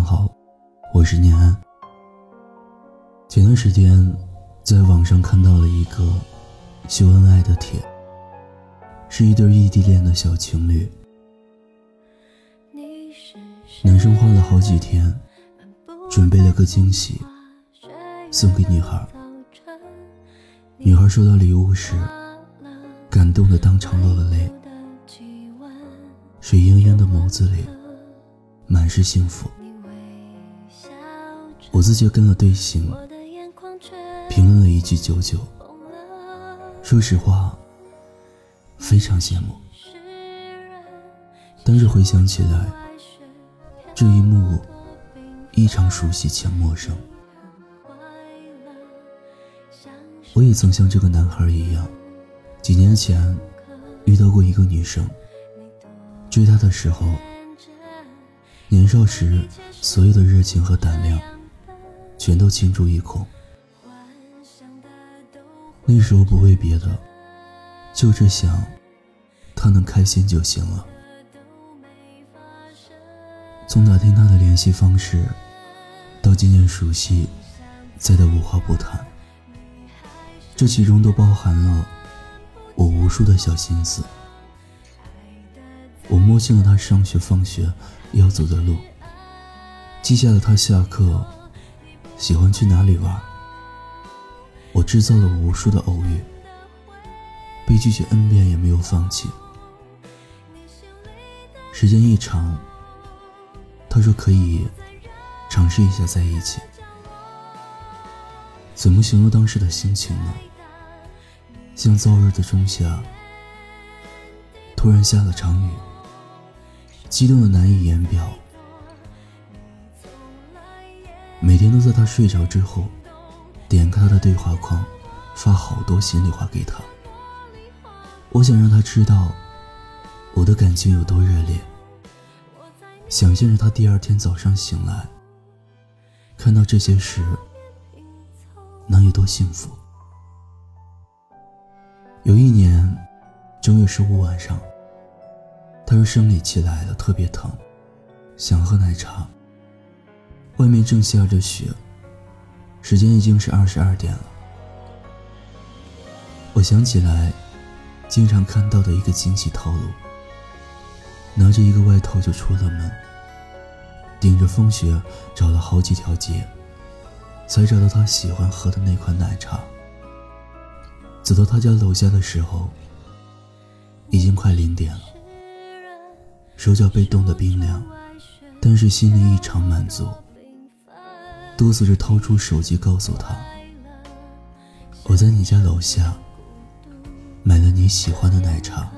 上好，我是念安。前段时间在网上看到了一个秀恩爱的帖，是一对异地恋的小情侣。男生花了好几天准备了个惊喜送给女孩，女孩收到礼物时感动的当场落了泪，水盈盈的眸子里。满是幸福，我自觉跟了队形，评论了一句九九。说实话，非常羡慕，但是回想起来，这一幕异常熟悉且陌生。我也曾像这个男孩一样，几年前遇到过一个女生，追她的时候。年少时，所有的热情和胆量，全都倾注一空。那时候不为别的，就只想他能开心就行了。从打听他的联系方式，到渐渐熟悉，再到无话不谈，这其中都包含了我无数的小心思。我摸清了他上学放学。要走的路，记下了他下课喜欢去哪里玩。我制造了无数的偶遇，被拒绝 n 遍也没有放弃。时间一长，他说可以尝试一下在一起。怎么形容当时的心情呢？像燥热的仲夏，突然下了场雨。激动的难以言表，每天都在他睡着之后，点开他的对话框，发好多心里话给他。我想让他知道我的感情有多热烈，想象着他第二天早上醒来，看到这些时能有多幸福。有一年正月十五晚上。他说生理期来了，特别疼，想喝奶茶。外面正下着雪，时间已经是二十二点了。我想起来，经常看到的一个惊喜套路：拿着一个外套就出了门，顶着风雪找了好几条街，才找到他喜欢喝的那款奶茶。走到他家楼下的时候，已经快零点了。手脚被冻得冰凉，但是心里异常满足。哆嗦着掏出手机，告诉他：“我在你家楼下买了你喜欢的奶茶。”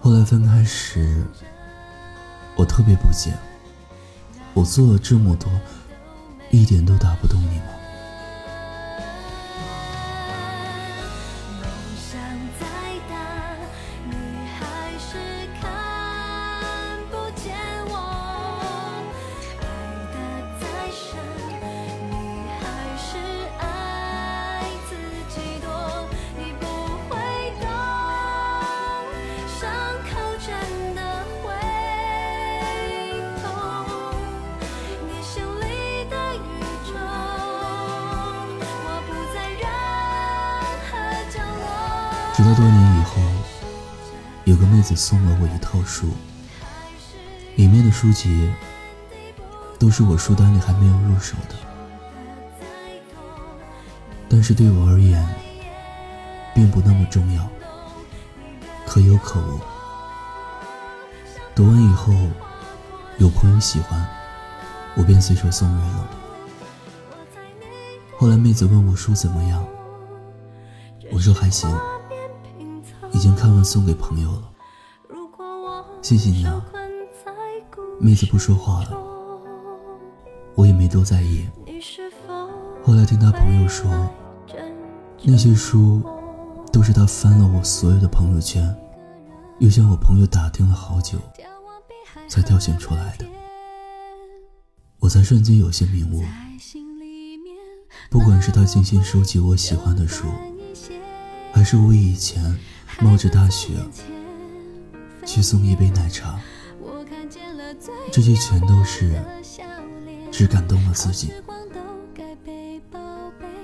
后来分开时，我特别不解，我做了这么多。一点都打不动你吗？直到多年以后，有个妹子送了我一套书，里面的书籍都是我书单里还没有入手的，但是对我而言，并不那么重要，可有可无。读完以后，有朋友喜欢，我便随手送人了。后来妹子问我书怎么样，我说还行。已经看完，送给朋友了。谢谢你啊，妹子不说话了，我也没多在意。后来听他朋友说，那些书都是他翻了我所有的朋友圈，又向我朋友打听了好久，才挑选出来的。我才瞬间有些明悟，不管是他精心收集我喜欢的书，还是我以前冒着大雪去送一杯奶茶，这些全都是只感动了自己。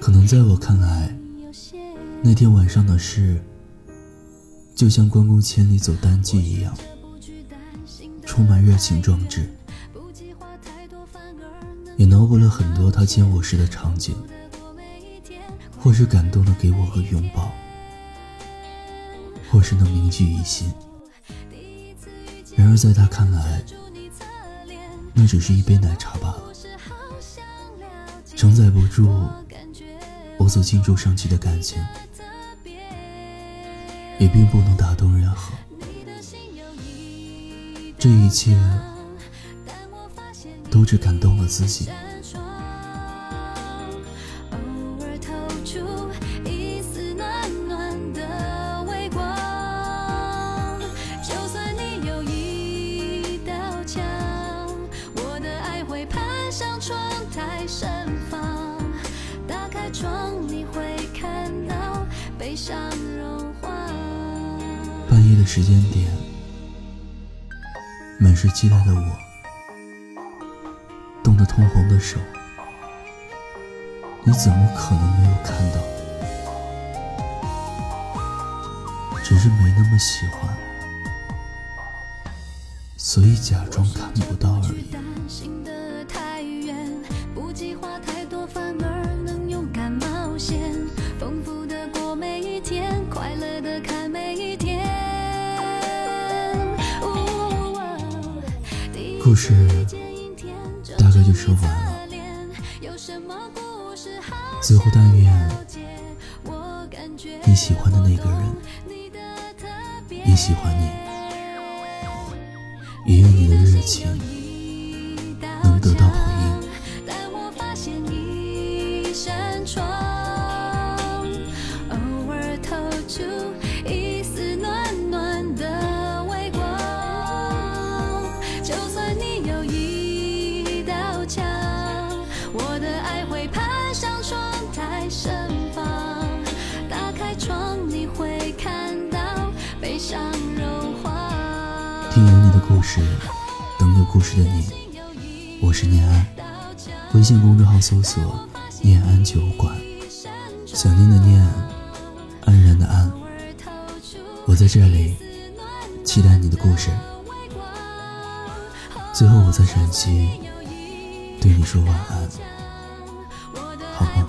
可能在我看来，那天晚上的事，就像关公千里走单骑一样，充满热情壮志，也脑补了很多他见我时的场景，或是感动的给我个拥抱，或是能铭记于心。然而在他看来，那只是一杯奶茶罢了，承载不住。我所倾注上去的感情，也并不能打动任何。这一切，都只感动了自己。半夜的时间点，满是期待的我，冻得通红的手，你怎么可能没有看到？只是没那么喜欢，所以假装看不到而已。故事大概就说完了。最后，但愿你喜欢的那个人也喜欢你，也愿你的热情能得到听有你的故事，等有故事的你。我是念安，微信公众号搜索“念安酒馆”，想念的念，安然的安。我在这里，期待你的故事。最后，我在陕西对你说晚安，好吗？